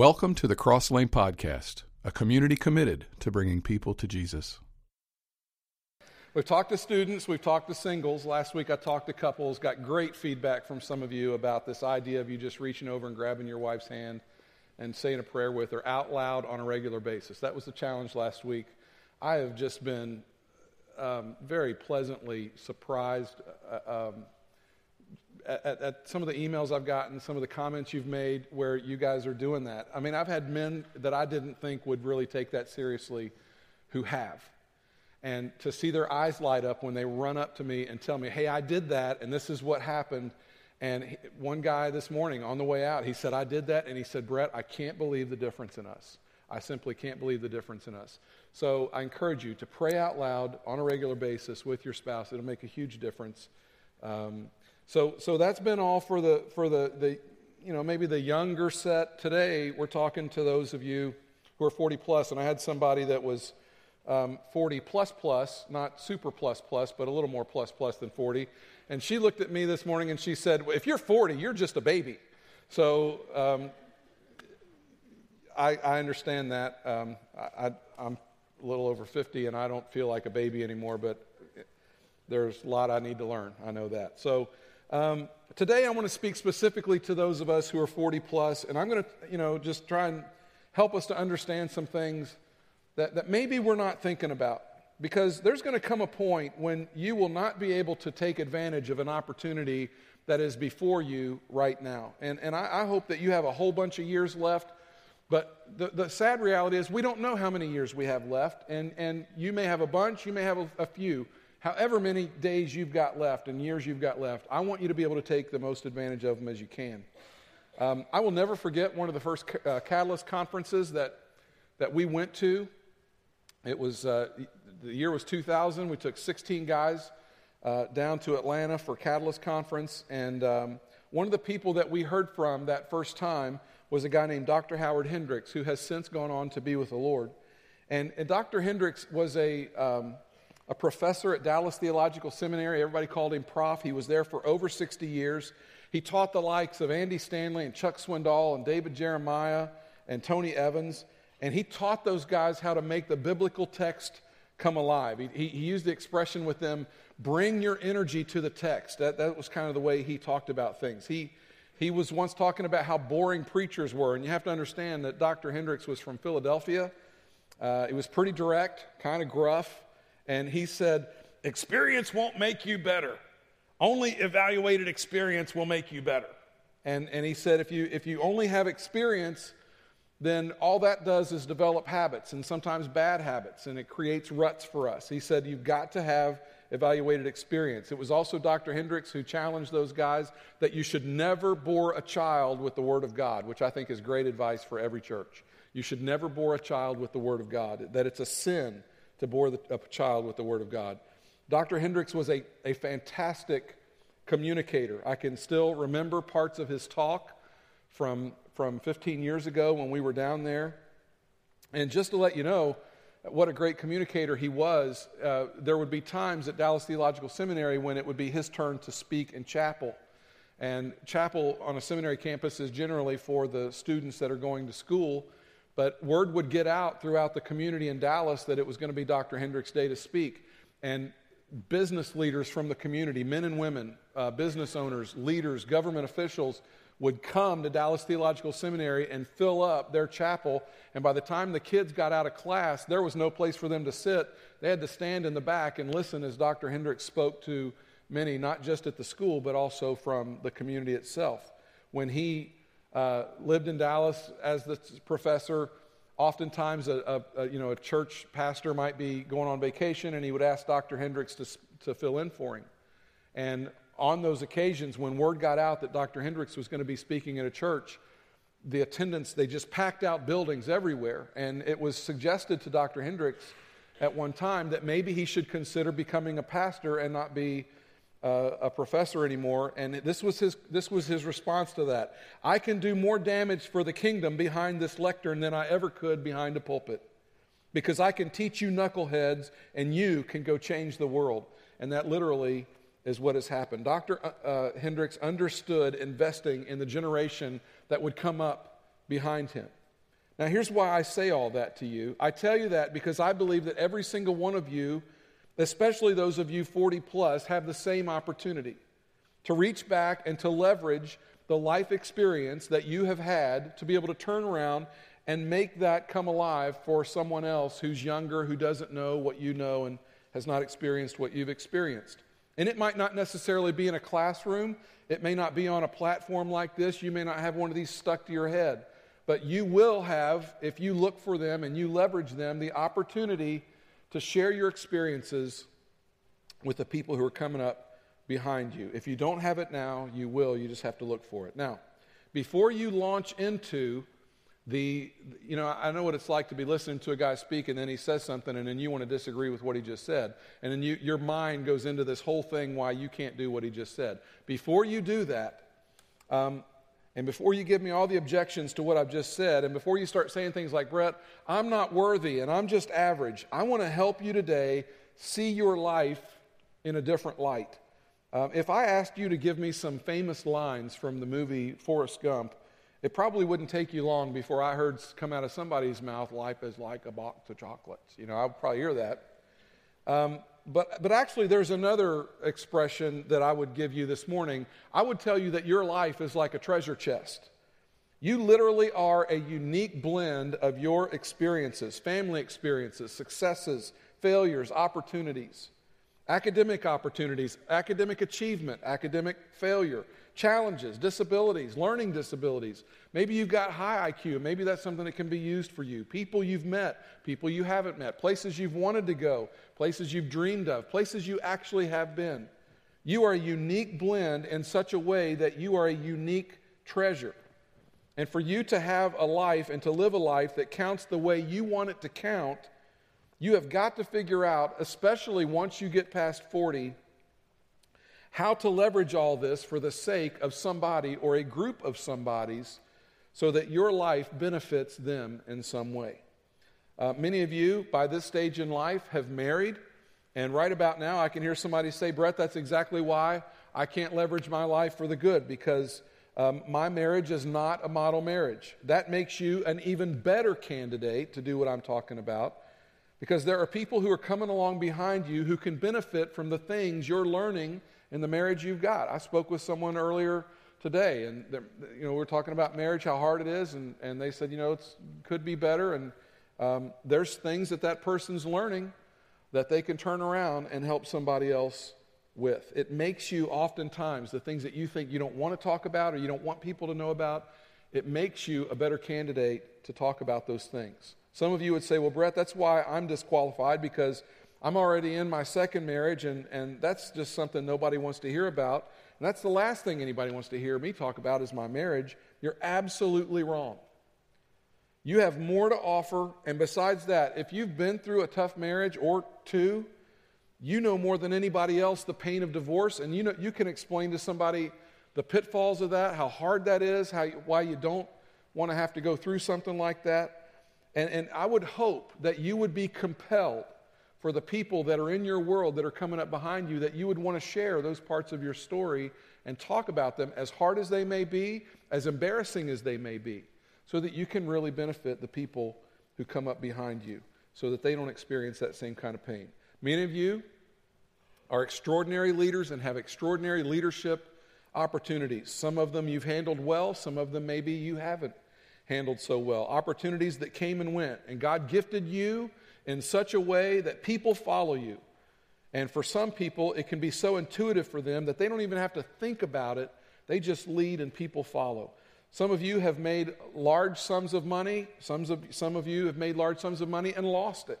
Welcome to the Cross Lane Podcast, a community committed to bringing people to Jesus. We've talked to students, we've talked to singles. Last week I talked to couples, got great feedback from some of you about this idea of you just reaching over and grabbing your wife's hand and saying a prayer with her out loud on a regular basis. That was the challenge last week. I have just been um, very pleasantly surprised uh, um, at, at, some of the emails I've gotten, some of the comments you've made where you guys are doing that. I mean, I've had men that I didn't think would really take that seriously who have. And to see their eyes light up when they run up to me and tell me, hey, I did that, and this is what happened. And he, one guy this morning on the way out, he said, I did that. And he said, Brett, I can't believe the difference in us. I simply can't believe the difference in us. So I encourage you to pray out loud on a regular basis with your spouse. It'll make a huge difference. Um, so, so that's been all for the for the, the you know maybe the younger set. Today we're talking to those of you who are 40 plus, and I had somebody that was um, 40 plus plus, not super plus plus, but a little more plus plus than 40. And she looked at me this morning and she said, "If you're 40, you're just a baby." So um, I, I, understand that. Um, I, I'm a little over 50 and I don't feel like a baby anymore, but there's a lot I need to learn. I know that. So um, today, I want to speak specifically to those of us who are 40 plus, and I'm going to, you know, just try and help us to understand some things that, that maybe we're not thinking about. Because there's going to come a point when you will not be able to take advantage of an opportunity that is before you right now. And, and I, I hope that you have a whole bunch of years left. But the, the sad reality is, we don't know how many years we have left. And, and you may have a bunch, you may have a, a few however many days you've got left and years you've got left, I want you to be able to take the most advantage of them as you can. Um, I will never forget one of the first uh, Catalyst conferences that, that we went to. It was, uh, the year was 2000. We took 16 guys uh, down to Atlanta for Catalyst Conference. And um, one of the people that we heard from that first time was a guy named Dr. Howard Hendricks, who has since gone on to be with the Lord. And, and Dr. Hendricks was a, um, a professor at Dallas Theological Seminary. Everybody called him Prof. He was there for over 60 years. He taught the likes of Andy Stanley and Chuck Swindoll and David Jeremiah and Tony Evans. And he taught those guys how to make the biblical text come alive. He, he, used the expression with them bring your energy to the text. That, that was kind of the way he talked about things. He, he was once talking about how boring preachers were. And you have to understand that Dr. Hendricks was from Philadelphia. Uh, it was pretty direct, kind of gruff and he said, Experience won't make you better. Only evaluated experience will make you better. And, and he said, if you, if you only have experience, then all that does is develop habits and sometimes bad habits, and it creates ruts for us. He said, You've got to have evaluated experience. It was also Dr. Hendricks who challenged those guys that you should never bore a child with the Word of God, which I think is great advice for every church. You should never bore a child with the Word of God, that it's a sin to bore the, a child with the Word of God. Dr. Hendricks was a, a fantastic communicator. I can still remember parts of his talk from, from 15 years ago when we were down there. And just to let you know what a great communicator he was, uh, there would be times at Dallas Theological Seminary when it would be his turn to speak in chapel. And chapel on a seminary campus is generally for the students that are going to school. But word would get out throughout the community in Dallas that it was going to be Dr. Hendricks' day to speak. And business leaders from the community, men and women, uh, business owners, leaders, government officials, would come to Dallas Theological Seminary and fill up their chapel. And by the time the kids got out of class, there was no place for them to sit. They had to stand in the back and listen as Dr. Hendricks spoke to many, not just at the school, but also from the community itself. When he uh, lived in Dallas as the professor. Oftentimes, a, a, a, you know, a church pastor might be going on vacation and he would ask Dr. Hendricks to, to fill in for him. And on those occasions, when word got out that Dr. Hendricks was going to be speaking at a church, the attendance, they just packed out buildings everywhere. And it was suggested to Dr. Hendricks at one time that maybe he should consider becoming a pastor and not be uh, a professor anymore, and this was, his, this was his response to that. I can do more damage for the kingdom behind this lectern than I ever could behind a pulpit because I can teach you knuckleheads and you can go change the world. And that literally is what has happened. Dr. Uh, uh, Hendricks understood investing in the generation that would come up behind him. Now, here's why I say all that to you. I tell you that because I believe that every single one of you, especially those of you 40 plus, have the same opportunity to reach back and to leverage the life experience that you have had to be able to turn around and make that come alive for someone else who's younger, who doesn't know what you know, and has not experienced what you've experienced. And it might not necessarily be in a classroom, it may not be on a platform like this, you may not have one of these stuck to your head. But you will have, if you look for them and you leverage them, the opportunity to share your experiences with the people who are coming up behind you. If you don't have it now, you will. You just have to look for it. Now, before you launch into the, you know, I know what it's like to be listening to a guy speak and then he says something and then you want to disagree with what he just said. And then you, your mind goes into this whole thing why you can't do what he just said. Before you do that, um, and before you give me all the objections to what I've just said, and before you start saying things like, Brett, I'm not worthy and I'm just average, I want to help you today see your life in a different light. Um, if I asked you to give me some famous lines from the movie Forrest Gump, it probably wouldn't take you long before I heard come out of somebody's mouth, life is like a box of chocolates. You know, I would probably hear that. Um, but, but actually, there's another expression that I would give you this morning. I would tell you that your life is like a treasure chest. You literally are a unique blend of your experiences, family experiences, successes, failures, opportunities, academic opportunities, academic achievement, academic failure, challenges, disabilities, learning disabilities. Maybe you've got high IQ. Maybe that's something that can be used for you. People you've met, people you haven't met, places you've wanted to go, places you've dreamed of, places you actually have been. You are a unique blend in such a way that you are a unique treasure. And for you to have a life and to live a life that counts the way you want it to count, you have got to figure out, especially once you get past 40, how to leverage all this for the sake of somebody or a group of somebodies so that your life benefits them in some way. Uh, many of you, by this stage in life, have married, and right about now, I can hear somebody say, Brett, that's exactly why I can't leverage my life for the good because um, my marriage is not a model marriage. That makes you an even better candidate to do what I'm talking about because there are people who are coming along behind you who can benefit from the things you're learning in the marriage you've got. I spoke with someone earlier today, and you know, we are talking about marriage, how hard it is, and, and they said, you know, it could be better, and um, there's things that that person's learning that they can turn around and help somebody else with. It makes you oftentimes the things that you think you don't want to talk about or you don't want people to know about, it makes you a better candidate to talk about those things. Some of you would say, well, Brett, that's why I'm disqualified because I'm already in my second marriage, and, and that's just something nobody wants to hear about. And that's the last thing anybody wants to hear me talk about is my marriage. You're absolutely wrong. You have more to offer, and besides that, if you've been through a tough marriage or two, you know more than anybody else the pain of divorce, and you know you can explain to somebody the pitfalls of that, how hard that is, how why you don't want to have to go through something like that. And, and I would hope that you would be compelled for the people that are in your world that are coming up behind you that you would want to share those parts of your story and talk about them as hard as they may be, as embarrassing as they may be, so that you can really benefit the people who come up behind you so that they don't experience that same kind of pain. Many of you are extraordinary leaders and have extraordinary leadership opportunities. Some of them you've handled well, some of them maybe you haven't handled so well. Opportunities that came and went, and God gifted you in such a way that people follow you. And for some people, it can be so intuitive for them that they don't even have to think about it. They just lead and people follow. Some of you have made large sums of money. Some of, some of you have made large sums of money and lost it.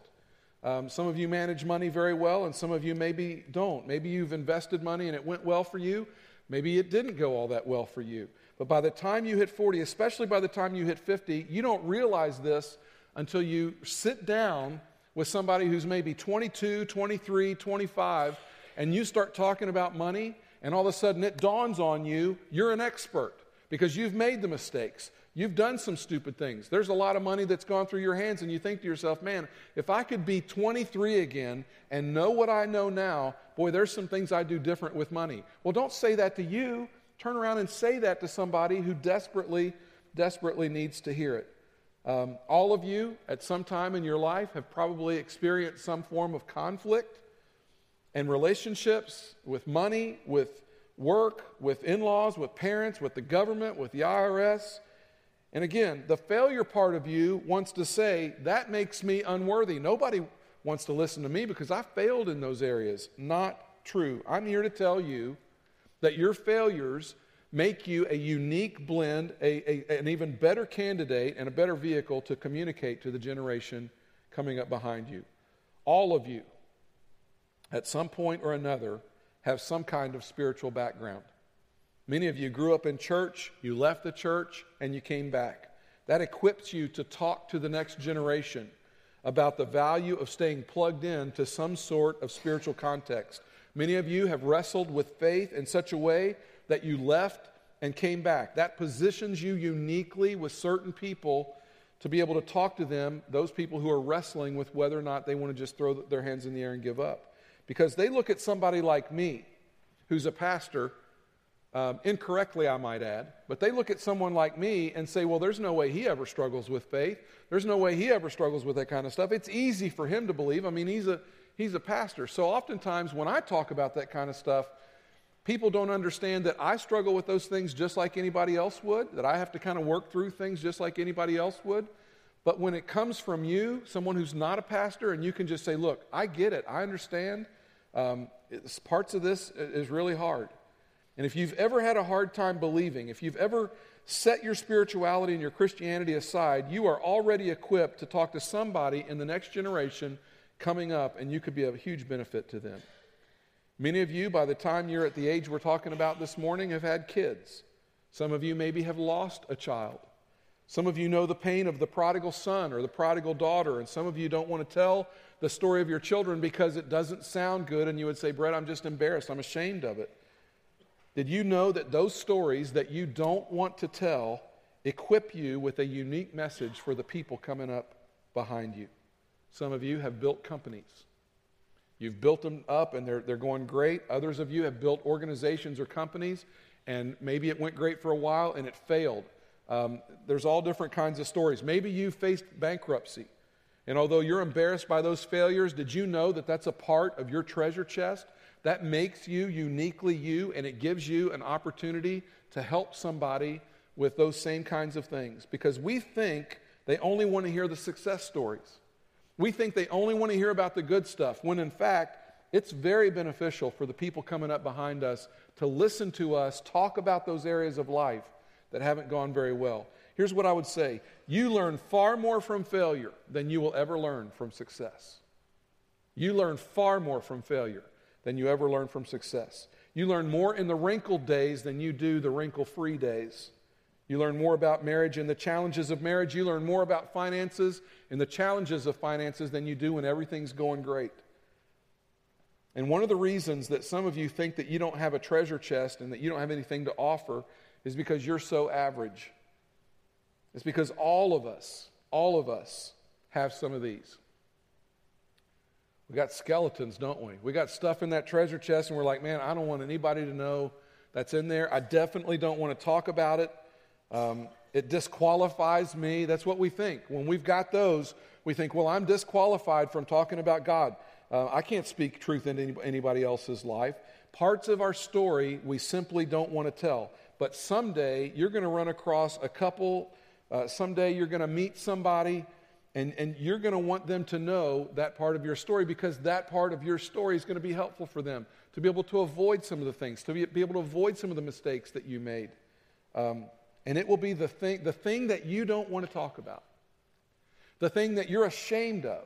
Um, some of you manage money very well, and some of you maybe don't. Maybe you've invested money and it went well for you. Maybe it didn't go all that well for you. But by the time you hit 40, especially by the time you hit 50, you don't realize this until you sit down with somebody who's maybe 22, 23, 25, and you start talking about money, and all of a sudden it dawns on you you're an expert because you've made the mistakes. You've done some stupid things. There's a lot of money that's gone through your hands, and you think to yourself, man, if I could be 23 again and know what I know now, boy, there's some things I'd do different with money. Well, don't say that to you. Turn around and say that to somebody who desperately, desperately needs to hear it. Um, all of you, at some time in your life, have probably experienced some form of conflict and relationships with money, with work, with in laws, with parents, with the government, with the IRS. And again, the failure part of you wants to say, that makes me unworthy. Nobody wants to listen to me because I failed in those areas. Not true. I'm here to tell you that your failures make you a unique blend, a, a, an even better candidate, and a better vehicle to communicate to the generation coming up behind you. All of you, at some point or another, have some kind of spiritual background. Many of you grew up in church, you left the church, and you came back. That equips you to talk to the next generation about the value of staying plugged in to some sort of spiritual context. Many of you have wrestled with faith in such a way that you left and came back. That positions you uniquely with certain people to be able to talk to them, those people who are wrestling with whether or not they want to just throw their hands in the air and give up. Because they look at somebody like me, who's a pastor, um, incorrectly, I might add, but they look at someone like me and say, well, there's no way he ever struggles with faith. There's no way he ever struggles with that kind of stuff. It's easy for him to believe. I mean, he's a, he's a pastor. So oftentimes when I talk about that kind of stuff, people don't understand that I struggle with those things just like anybody else would, that I have to kind of work through things just like anybody else would. But when it comes from you, someone who's not a pastor, and you can just say, look, I get it, I understand. Um, parts of this is really hard. And if you've ever had a hard time believing, if you've ever set your spirituality and your Christianity aside, you are already equipped to talk to somebody in the next generation coming up, and you could be of huge benefit to them. Many of you, by the time you're at the age we're talking about this morning, have had kids. Some of you maybe have lost a child. Some of you know the pain of the prodigal son or the prodigal daughter, and some of you don't want to tell the story of your children because it doesn't sound good, and you would say, Brett, I'm just embarrassed. I'm ashamed of it. Did you know that those stories that you don't want to tell equip you with a unique message for the people coming up behind you? Some of you have built companies. You've built them up and they're, they're going great. Others of you have built organizations or companies, and maybe it went great for a while and it failed. Um, there's all different kinds of stories. Maybe you faced bankruptcy. And although you're embarrassed by those failures, did you know that that's a part of your treasure chest? That makes you uniquely you, and it gives you an opportunity to help somebody with those same kinds of things. Because we think they only want to hear the success stories. We think they only want to hear about the good stuff, when in fact, it's very beneficial for the people coming up behind us to listen to us talk about those areas of life that haven't gone very well. Here's what I would say you learn far more from failure than you will ever learn from success. You learn far more from failure than you ever learn from success. You learn more in the wrinkled days than you do the wrinkle free days. You learn more about marriage and the challenges of marriage. You learn more about finances and the challenges of finances than you do when everything's going great. And one of the reasons that some of you think that you don't have a treasure chest and that you don't have anything to offer is because you're so average. It's because all of us, all of us have some of these. We got skeletons, don't we? We got stuff in that treasure chest, and we're like, man, I don't want anybody to know that's in there. I definitely don't want to talk about it. Um, it disqualifies me. That's what we think. When we've got those, we think, well, I'm disqualified from talking about God. Uh, I can't speak truth into anybody else's life. Parts of our story we simply don't want to tell. But someday you're going to run across a couple, uh, someday you're going to meet somebody and, and you're going to want them to know that part of your story because that part of your story is going to be helpful for them to be able to avoid some of the things, to be, be able to avoid some of the mistakes that you made. Um, and it will be the thing, the thing that you don't want to talk about, the thing that you're ashamed of,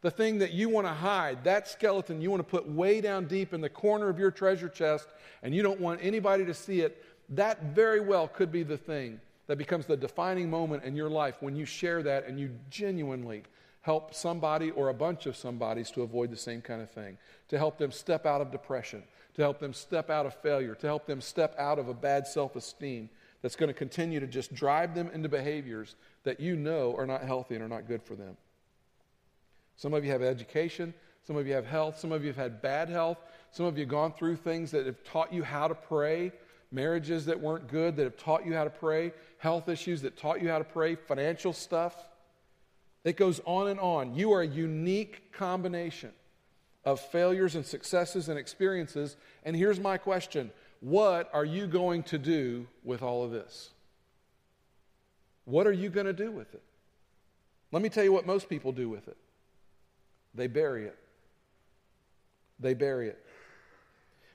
the thing that you want to hide, that skeleton you want to put way down deep in the corner of your treasure chest and you don't want anybody to see it. That very well could be the thing that becomes the defining moment in your life when you share that and you genuinely help somebody or a bunch of somebodies to avoid the same kind of thing, to help them step out of depression, to help them step out of failure, to help them step out of a bad self esteem that's going to continue to just drive them into behaviors that you know are not healthy and are not good for them. Some of you have education, some of you have health, some of you have had bad health, some of you have gone through things that have taught you how to pray marriages that weren't good that have taught you how to pray, health issues that taught you how to pray, financial stuff. It goes on and on. You are a unique combination of failures and successes and experiences. And here's my question What are you going to do with all of this? What are you going to do with it? Let me tell you what most people do with it they bury it. They bury it.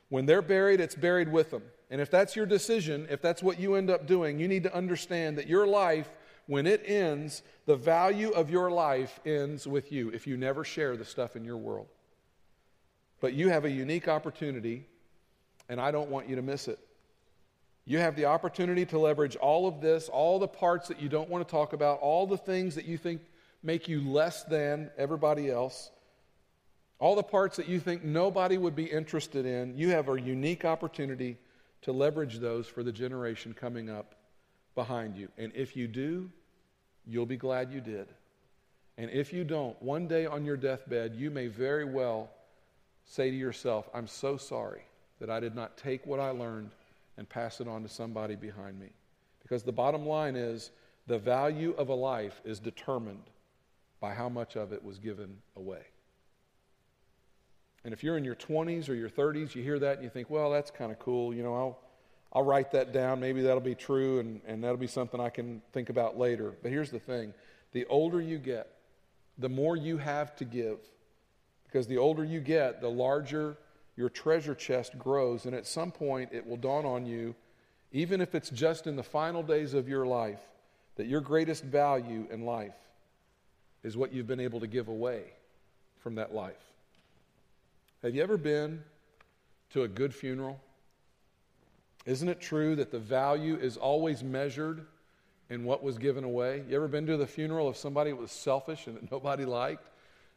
When they're buried, it's buried with them. And if that's your decision, if that's what you end up doing, you need to understand that your life, when it ends, the value of your life ends with you if you never share the stuff in your world. But you have a unique opportunity, and I don't want you to miss it. You have the opportunity to leverage all of this, all the parts that you don't want to talk about, all the things that you think make you less than everybody else, all the parts that you think nobody would be interested in. You have a unique opportunity to leverage those for the generation coming up behind you. And if you do, you'll be glad you did. And if you don't, one day on your deathbed, you may very well say to yourself, I'm so sorry that I did not take what I learned and pass it on to somebody behind me. Because the bottom line is the value of a life is determined by how much of it was given away. And if you're in your 20s or your 30s, you hear that and you think, well, that's kind of cool. You know, I'll, I'll write that down. Maybe that'll be true and, and that'll be something I can think about later. But here's the thing the older you get, the more you have to give. Because the older you get, the larger your treasure chest grows, and at some point it will dawn on you, even if it's just in the final days of your life, that your greatest value in life is what you've been able to give away from that life. Have you ever been to a good funeral? Isn't it true that the value is always measured in what was given away? You ever been to the funeral of somebody that was selfish and that nobody liked?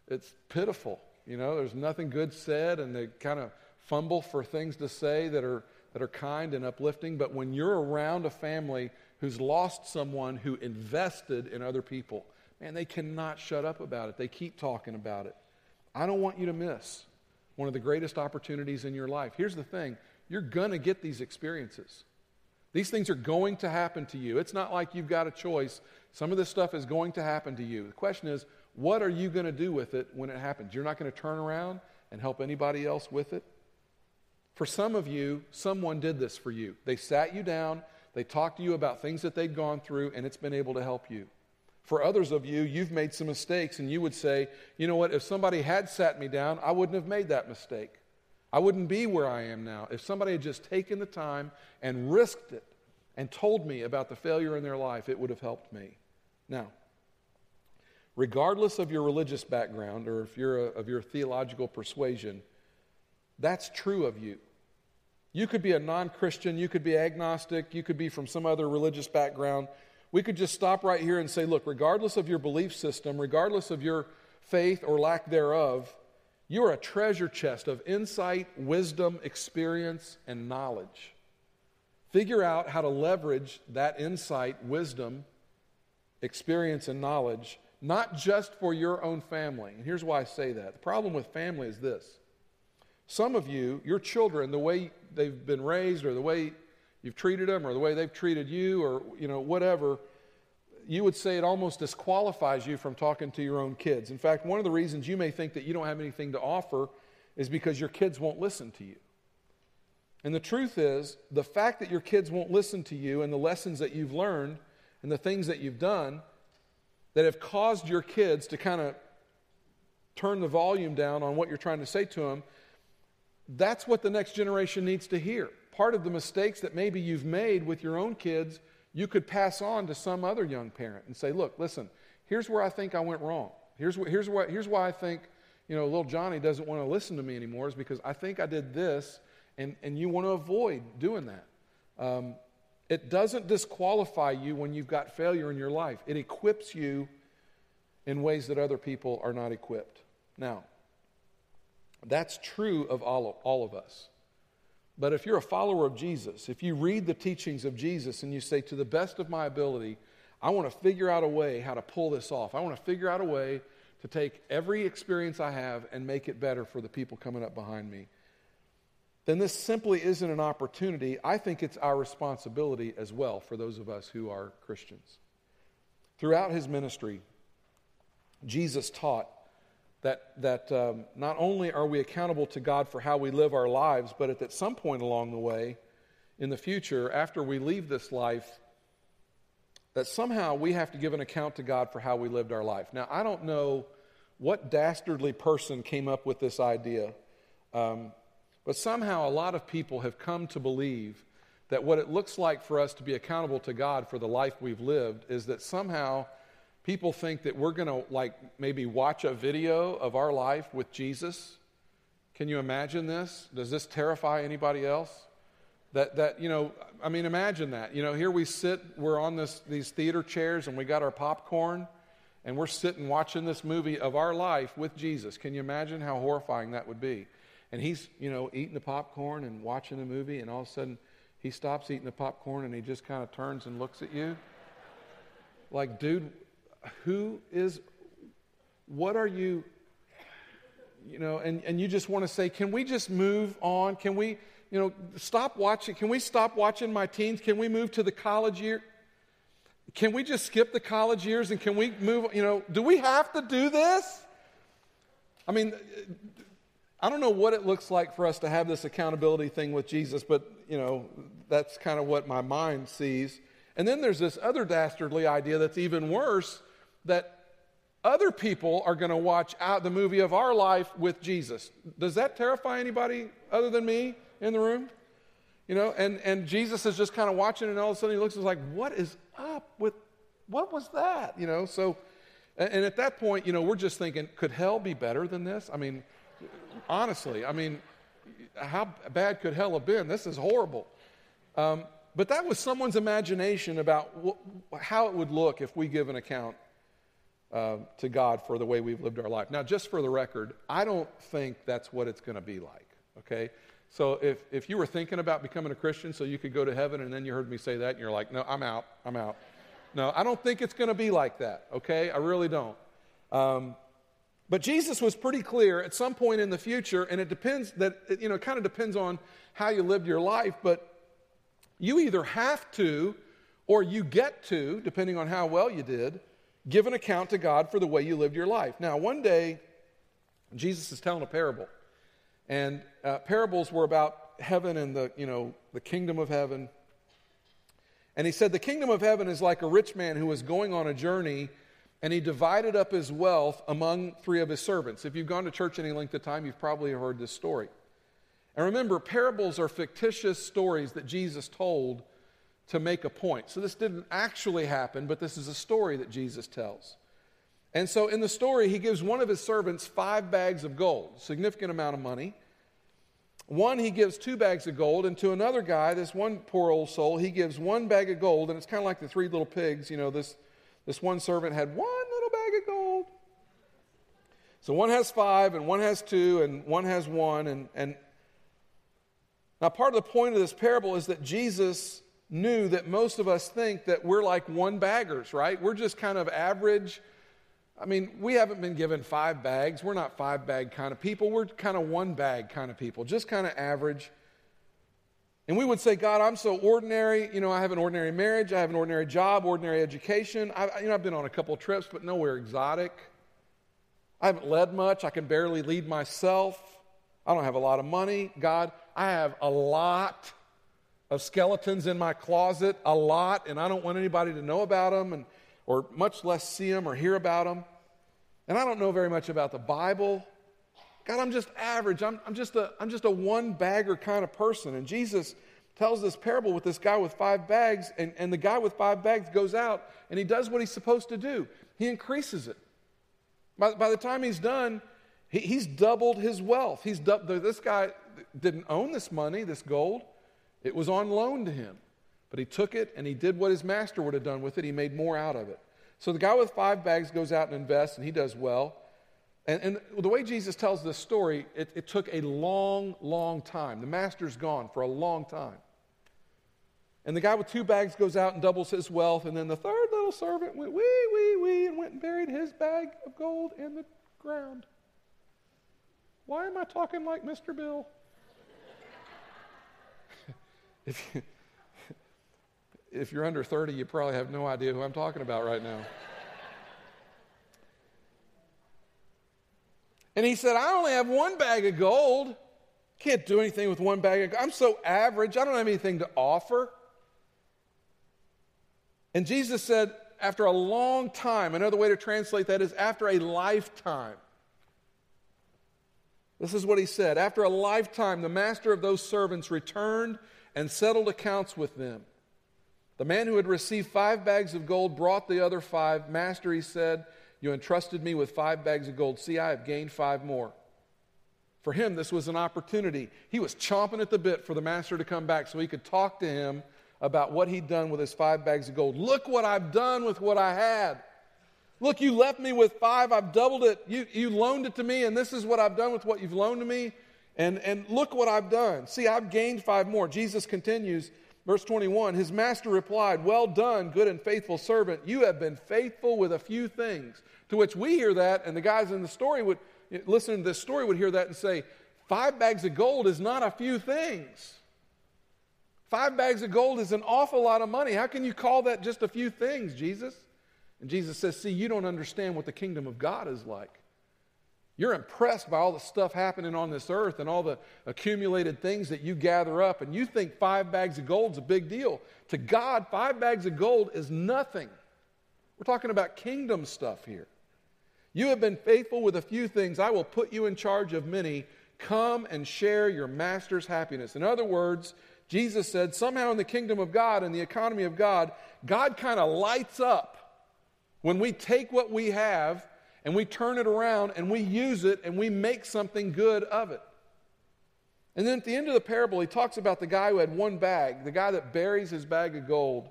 It's pitiful. You know, there's nothing good said, and they kind of fumble for things to say that are, that are kind and uplifting. But when you're around a family who's lost someone who invested in other people, man, they cannot shut up about it. They keep talking about it. I don't want you to miss one of the greatest opportunities in your life. Here's the thing you're going to get these experiences. These things are going to happen to you. It's not like you've got a choice. Some of this stuff is going to happen to you. The question is, what are you going to do with it when it happens? You're not going to turn around and help anybody else with it? For some of you, someone did this for you. They sat you down, they talked to you about things that they'd gone through, and it's been able to help you. For others of you, you've made some mistakes, and you would say, you know what, if somebody had sat me down, I wouldn't have made that mistake. I wouldn't be where I am now. If somebody had just taken the time and risked it and told me about the failure in their life, it would have helped me. Now, regardless of your religious background or if you're a, of your theological persuasion, that's true of you. You could be a non Christian, you could be agnostic, you could be from some other religious background. We could just stop right here and say, look, regardless of your belief system, regardless of your faith or lack thereof, you're a treasure chest of insight, wisdom, experience, and knowledge. Figure out how to leverage that insight, wisdom, experience, and knowledge not just for your own family. And here's why I say that. The problem with family is this some of you, your children, the way they've been raised or the way you've treated them or the way they've treated you or you know whatever you would say it almost disqualifies you from talking to your own kids in fact one of the reasons you may think that you don't have anything to offer is because your kids won't listen to you and the truth is the fact that your kids won't listen to you and the lessons that you've learned and the things that you've done that have caused your kids to kind of turn the volume down on what you're trying to say to them, that's what the next generation needs to hear. Part of the mistakes that maybe you've made with your own kids, you could pass on to some other young parent and say, look, listen, here's where I think I went wrong. Here's, wh- here's, what, here's why I think, you know, little Johnny doesn't want to listen to me anymore is because I think I did this, and, and you want to avoid doing that. Um, it doesn't disqualify you when you've got failure in your life, it equips you in ways that other people are not equipped. Now, that's true of all of, all of us. But if you're a follower of Jesus, if you read the teachings of Jesus and you say, to the best of my ability, I want to figure out a way how to pull this off. I want to figure out a way to take every experience I have and make it better for the people coming up behind me. Then this simply isn't an opportunity. I think it's our responsibility as well for those of us who are Christians. Throughout his ministry, Jesus taught that, that um, not only are we accountable to God for how we live our lives, but at, some point along the way, in the future, after we leave this life, that somehow we have to give an account to God for how we lived our life. Now, I don't know what dastardly person came up with this idea, um, but somehow a lot of people have come to believe that what it looks like for us to be accountable to God for the life we've lived is that somehow people think that we're going to like maybe watch a video of our life with Jesus. Can you imagine this? Does this terrify anybody else? That, that you know, I mean, imagine that. You know, here we sit, we're on this, these theater chairs and we got our popcorn and we're sitting watching this movie of our life with Jesus. Can you imagine how horrifying that would be? And he's, you know, eating the popcorn and watching the movie and all of a sudden he stops eating the popcorn and he just kind of turns and looks at you. Like, dude, who is, what are you, you know, and, and you just want to say, can we just move on? Can we, you know, stop watching? Can we stop watching my teens? Can we move to the college year? Can we just skip the college years and can we move, you know, do we have to do this? I mean, I don't know what it looks like for us to have this accountability thing with Jesus, but, you know, that's kind of what my mind sees. And then there's this other dastardly idea that's even worse that other people are going to watch out the movie of our life with Jesus. Does that terrify anybody other than me? in the room? You know, and, and Jesus is just kind of watching, and all of a sudden he looks and is like, What is up with what was that? You know, so, and, and at that point, you know, we're just thinking, Could hell be better than this? I mean, honestly, I mean, how bad could hell have been? This is horrible. Um, but that was someone's imagination about wh- how it would look if we give an account uh, to God for the way we've lived our life. Now, just for the record, I don't think that's what it's going to be like, okay? So if, if you were thinking about becoming a Christian so you could go to heaven and then you heard me say that and you're like, no, I'm out, I'm out. No, I don't think it's going to be like that, okay? I really don't. Um, but Jesus was pretty clear at some point in the future, and it depends that, you know, it kind of depends on how you lived your life, but you either have to or you get to, depending on how well you did, give an account to God for the way you lived your life. Now, one day, Jesus is telling a parable. And uh, parables were about heaven and the, you know, the kingdom of heaven. And he said, The kingdom of heaven is like a rich man who was going on a journey and he divided up his wealth among three of his servants. If you've gone to church any length of time, you've probably heard this story. And remember, parables are fictitious stories that Jesus told to make a point. So this didn't actually happen, but this is a story that Jesus tells. And so in the story, he gives one of his servants five bags of gold, significant amount of money. One, he gives two bags of gold, and to another guy, this one poor old soul, he gives one bag of gold, and it's kind of like the three little pigs. You know, this, this one servant had one little bag of gold. So one has five, and one has two, and one has one. And, and now, part of the point of this parable is that Jesus knew that most of us think that we're like one baggers, right? We're just kind of average I mean, we haven't been given five bags. We're not five bag kind of people. We're kind of one bag kind of people, just kind of average. And we would say, God, I'm so ordinary. You know, I have an ordinary marriage. I have an ordinary job, ordinary education. I, you know, I've been on a couple trips, but nowhere exotic. I haven't led much. I can barely lead myself. I don't have a lot of money. God, I have a lot of skeletons in my closet, a lot, and I don't want anybody to know about them. And or much less see them or hear about them. And I don't know very much about the Bible. God, I'm just average. I'm, I'm, just, a, I'm just a one bagger kind of person. And Jesus tells this parable with this guy with five bags, and, and the guy with five bags goes out and he does what he's supposed to do he increases it. By, by the time he's done, he, he's doubled his wealth. He's du- this guy didn't own this money, this gold, it was on loan to him. But he took it and he did what his master would have done with it. He made more out of it. So the guy with five bags goes out and invests, and he does well. And, and the way Jesus tells this story, it, it took a long, long time. The master's gone for a long time. And the guy with two bags goes out and doubles his wealth, and then the third little servant went wee, wee, wee, and went and buried his bag of gold in the ground. Why am I talking like Mr. Bill? if, you, if you're under 30, you probably have no idea who I'm talking about right now. And he said, I only have one bag of gold. Can't do anything with one bag of gold. I'm so average. I don't have anything to offer. And Jesus said, after a long time, another way to translate that is after a lifetime. This is what he said. After a lifetime, the master of those servants returned and settled accounts with them. The man who had received five bags of gold brought the other five. Master, he said, You entrusted me with five bags of gold. See, I have gained five more. For him, this was an opportunity. He was chomping at the bit for the master to come back so he could talk to him about what he'd done with his five bags of gold. Look what I've done with what I had. Look, you left me with five, I've doubled it. You, you loaned it to me, and this is what I've done with what you've loaned to me. And, and look what I've done. See, I've gained five more. Jesus continues, verse 21 His master replied, Well done, good and faithful servant. You have been faithful with a few things. To which we hear that, and the guys in the story would listen to this story would hear that and say, Five bags of gold is not a few things. Five bags of gold is an awful lot of money. How can you call that just a few things, Jesus? And Jesus says, See, you don't understand what the kingdom of God is like. You're impressed by all the stuff happening on this earth and all the accumulated things that you gather up, and you think five bags of gold is a big deal. To God, five bags of gold is nothing. We're talking about kingdom stuff here. You have been faithful with a few things. I will put you in charge of many. Come and share your master's happiness. In other words, Jesus said, somehow in the kingdom of God and the economy of God, God kind of lights up when we take what we have and we turn it around and we use it and we make something good of it. And then at the end of the parable, he talks about the guy who had one bag, the guy that buries his bag of gold.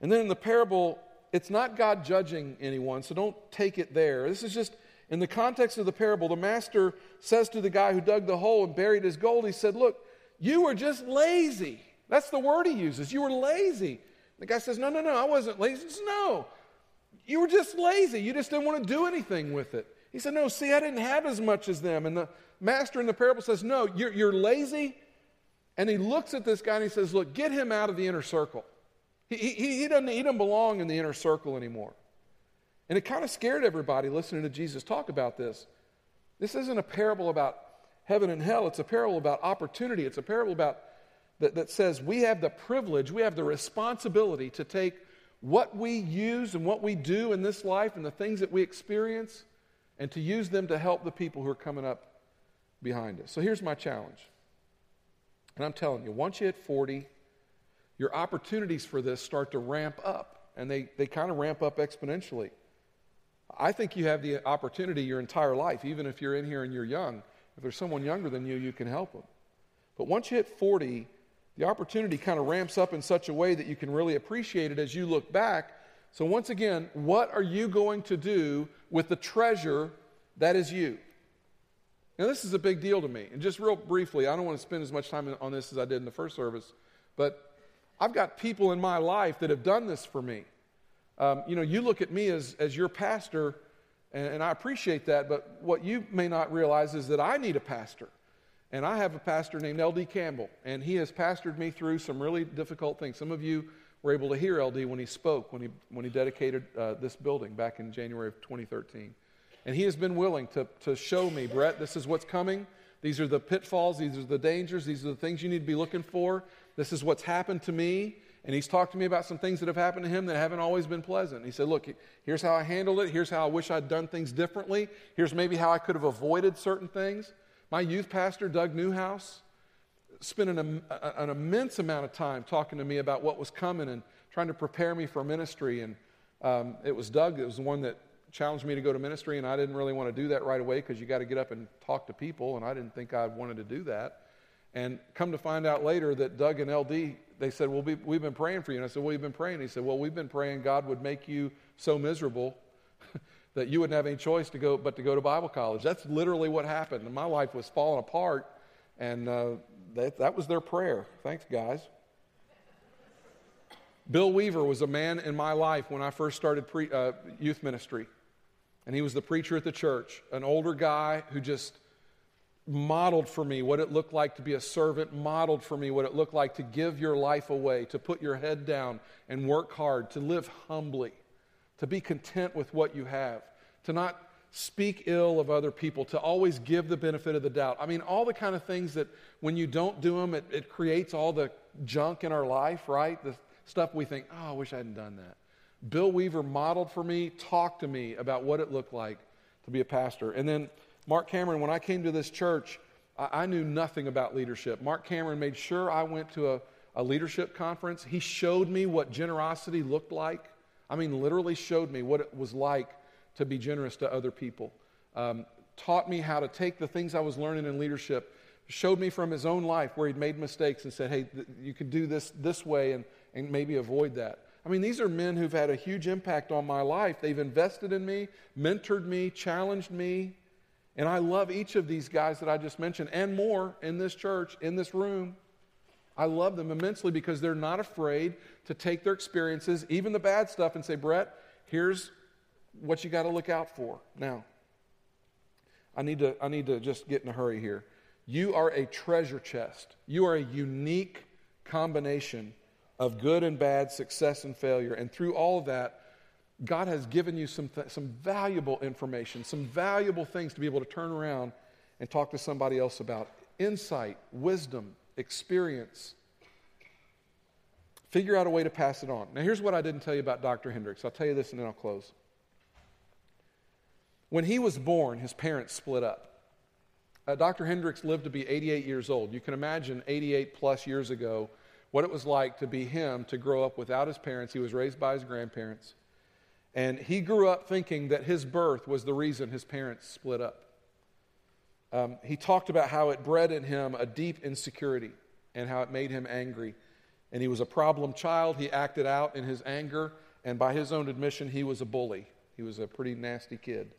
And then in the parable, it's not God judging anyone, so don't take it there. This is just in the context of the parable. The master says to the guy who dug the hole and buried his gold, he said, Look, you were just lazy. That's the word he uses. You were lazy. The guy says, No, no, no, I wasn't lazy. Says, No, you were just lazy. You just didn't want to do anything with it. He said, No, see, I didn't have as much as them. And the master in the parable says, No, you're, you're lazy. And he looks at this guy and he says, Look, get him out of the inner circle. He, he, he, doesn't, he doesn't belong in the inner circle anymore. And it kind of scared everybody listening to Jesus talk about this. This isn't a parable about heaven and hell. It's a parable about opportunity. It's a parable about that, that says we have the privilege, we have the responsibility to take what we use and what we do in this life and the things that we experience and to use them to help the people who are coming up behind us. So here's my challenge. And I'm telling you, once you hit 40, your opportunities for this start to ramp up, and they, they kind of ramp up exponentially. I think you have the opportunity your entire life, even if you're in here and you're young, if there's someone younger than you, you can help them. But once you hit 40, the opportunity kind of ramps up in such a way that you can really appreciate it as you look back. So, once again, what are you going to do with the treasure that is you? Now, this is a big deal to me. And just real briefly, I don't want to spend as much time on this as I did in the first service, but I've got people in my life that have done this for me. Um, you know, you look at me as, as your pastor, and, and I appreciate that, but what you may not realize is that I need a pastor. And I have a pastor named L.D. Campbell, and he has pastored me through some really difficult things. Some of you were able to hear L.D. when he spoke, when he, when he dedicated uh, this building back in January of 2013. And he has been willing to, to show me, Brett, this is what's coming. These are the pitfalls, these are the dangers, these are the things you need to be looking for. This is what's happened to me. And he's talked to me about some things that have happened to him that haven't always been pleasant. He said, Look, here's how I handled it. Here's how I wish I'd done things differently. Here's maybe how I could have avoided certain things. My youth pastor, Doug Newhouse, spent an, an immense amount of time talking to me about what was coming and trying to prepare me for ministry. And um, it was Doug that was the one that challenged me to go to ministry, and I didn't really want to do that right away because you got to get up and talk to people, and I didn't think I wanted to do that. And come to find out later that Doug and LD, they said, Well, we've been praying for you. And I said, Well, we've been praying. He said, Well, we've been praying God would make you so miserable that you wouldn't have any choice to go but to go to Bible college. That's literally what happened. And my life was falling apart, and uh, that, that was their prayer. Thanks, guys. Bill Weaver was a man in my life when I first started pre, uh, youth ministry. And he was the preacher at the church, an older guy who just modeled for me what it looked like to be a servant, modeled for me what it looked like to give your life away, to put your head down and work hard, to live humbly, to be content with what you have, to not speak ill of other people, to always give the benefit of the doubt. I mean, all the kind of things that when you don't do them, it, it creates all the junk in our life, right? The stuff we think, oh, I wish I hadn't done that. Bill Weaver modeled for me, talked to me about what it looked like to be a pastor. And then Mark Cameron, when I came to this church, I, I knew nothing about leadership. Mark Cameron made sure I went to a, a leadership conference. He showed me what generosity looked like. I mean, literally showed me what it was like to be generous to other people. Um, taught me how to take the things I was learning in leadership, showed me from his own life where he'd made mistakes and said, hey, th- you could do this this way and, and maybe avoid that. I mean, these are men who've had a huge impact on my life. They've invested in me, mentored me, challenged me. And I love each of these guys that I just mentioned and more in this church, in this room. I love them immensely because they're not afraid to take their experiences, even the bad stuff, and say, Brett, here's what you got to look out for. Now, I need, to, I need to just get in a hurry here. You are a treasure chest. You are a unique combination of good and bad, success and failure. And through all of that, God has given you some, th- some valuable information, some valuable things to be able to turn around and talk to somebody else about. Insight, wisdom, experience. Figure out a way to pass it on. Now, here's what I didn't tell you about Dr. Hendricks. I'll tell you this and then I'll close. When he was born, his parents split up. Uh, Dr. Hendricks lived to be 88 years old. You can imagine 88 plus years ago what it was like to be him to grow up without his parents. He was raised by his grandparents. And he grew up thinking that his birth was the reason his parents split up. Um, he talked about how it bred in him a deep insecurity and how it made him angry. And he was a problem child. He acted out in his anger. And by his own admission, he was a bully. He was a pretty nasty kid.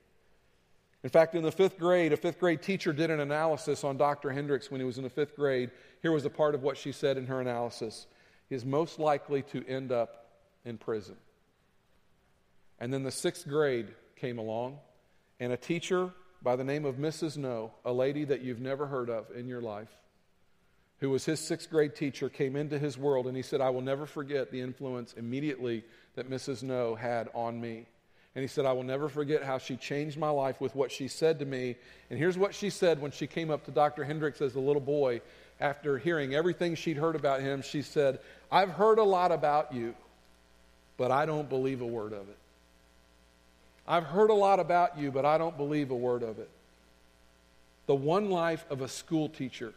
In fact, in the fifth grade, a fifth grade teacher did an analysis on Dr. Hendricks when he was in the fifth grade. Here was a part of what she said in her analysis He is most likely to end up in prison. And then the sixth grade came along, and a teacher by the name of Mrs. Noe, a lady that you've never heard of in your life, who was his sixth grade teacher, came into his world, and he said, I will never forget the influence immediately that Mrs. Noe had on me. And he said, I will never forget how she changed my life with what she said to me. And here's what she said when she came up to Dr. Hendricks as a little boy after hearing everything she'd heard about him. She said, I've heard a lot about you, but I don't believe a word of it. I've heard a lot about you, but I don't believe a word of it. The one life of a school teacher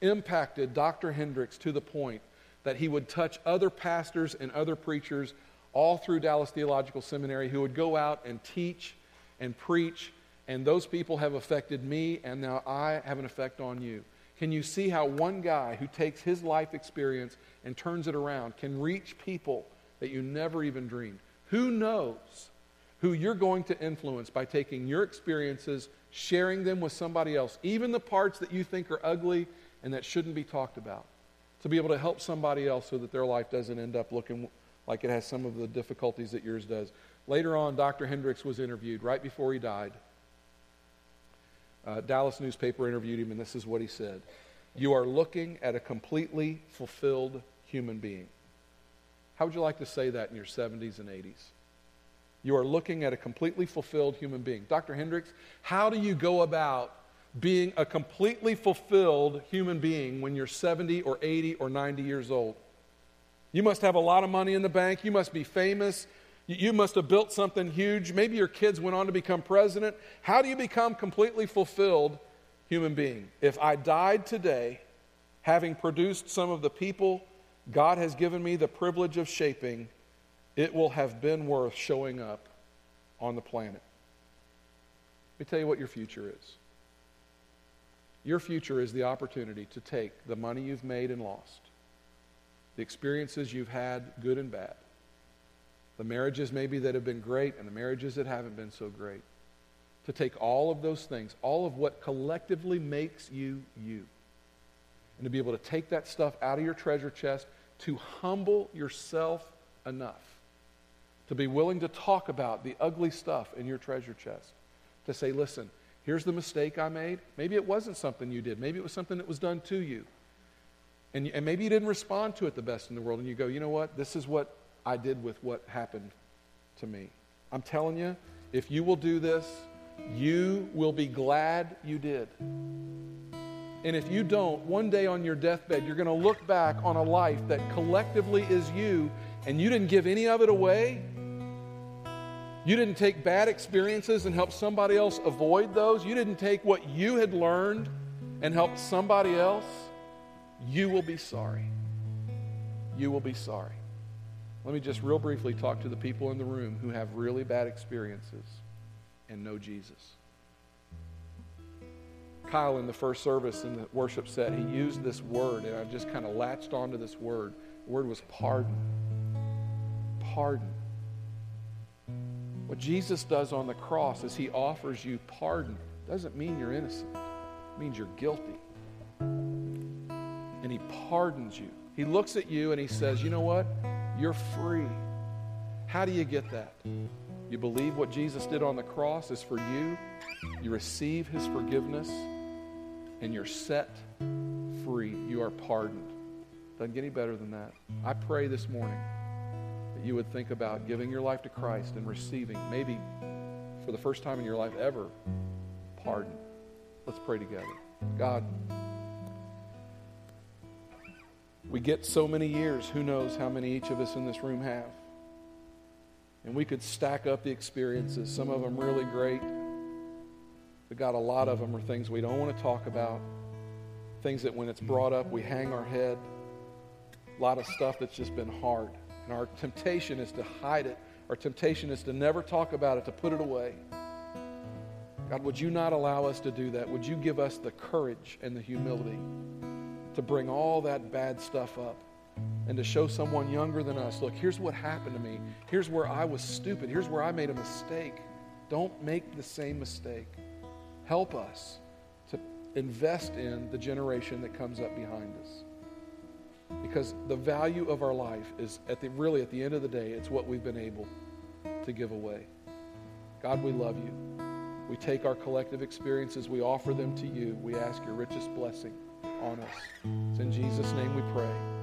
impacted Dr. Hendricks to the point that he would touch other pastors and other preachers all through Dallas Theological Seminary who would go out and teach and preach, and those people have affected me, and now I have an effect on you. Can you see how one guy who takes his life experience and turns it around can reach people that you never even dreamed? Who knows who you're going to influence by taking your experiences, sharing them with somebody else, even the parts that you think are ugly and that shouldn't be talked about, to be able to help somebody else so that their life doesn't end up looking like it has some of the difficulties that yours does. Later on, Dr. Hendricks was interviewed right before he died. Uh, Dallas newspaper interviewed him, and this is what he said You are looking at a completely fulfilled human being. How would you like to say that in your 70s and 80s? You are looking at a completely fulfilled human being. Dr. Hendricks, how do you go about being a completely fulfilled human being when you're 70 or 80 or 90 years old? You must have a lot of money in the bank. You must be famous. You must have built something huge. Maybe your kids went on to become president. How do you become completely fulfilled human being? If I died today, having produced some of the people God has given me the privilege of shaping, it will have been worth showing up on the planet. Let me tell you what your future is. Your future is the opportunity to take the money you've made and lost the experiences you've had, good and bad, the marriages maybe that have been great and the marriages that haven't been so great, to take all of those things, all of what collectively makes you you, and to be able to take that stuff out of your treasure chest, to humble yourself enough to be willing to talk about the ugly stuff in your treasure chest, to say, listen, Here's the mistake I made. Maybe it wasn't something you did. Maybe it was something that was done to you. And, and maybe you didn't respond to it the best in the world. And you go, you know what? This is what I did with what happened to me. I'm telling you, if you will do this, you will be glad you did. And if you don't, one day on your deathbed, you're going to look back on a life that collectively is you, and you didn't give any of it away. You didn't take bad experiences and help somebody else avoid those. You didn't take what you had learned and help somebody else. You will be sorry. You will be sorry. Let me just real briefly talk to the people in the room who have really bad experiences and know Jesus. Kyle, in the first service in the worship set, he used this word, and I just kind of latched onto this word. The word was pardon. Pardon. What Jesus does on the cross is he offers you pardon. Doesn't mean you're innocent, it means you're guilty. And he pardons you. He looks at you and he says, You know what? You're free. How do you get that? You believe what Jesus did on the cross is for you, you receive his forgiveness, and you're set free. You are pardoned. Doesn't get any better than that. I pray this morning that you would think about giving your life to Christ and receiving, maybe for the first time in your life ever, pardon. Let's pray together. God, we get so many years. Who knows how many each of us in this room have? And we could stack up the experiences, some of them really great. But God, a lot of them are things we don't want to talk about, things that when it's brought up, we hang our head. A lot of stuff that's just been hard. And our temptation is to hide it. Our temptation is to never talk about it, to put it away. God, would you not allow us to do that? Would you give us the courage and the humility to bring all that bad stuff up and to show someone younger than us, look, here's what happened to me. Here's where I was stupid. Here's where I made a mistake. Don't make the same mistake. Help us to invest in the generation that comes up behind us. Because the value of our life is at the really at the end of the day, it's what we've been able to give away. God, we love you. We take our collective experiences, we offer them to you. We ask your richest blessing on us. It's in Jesus' name we pray.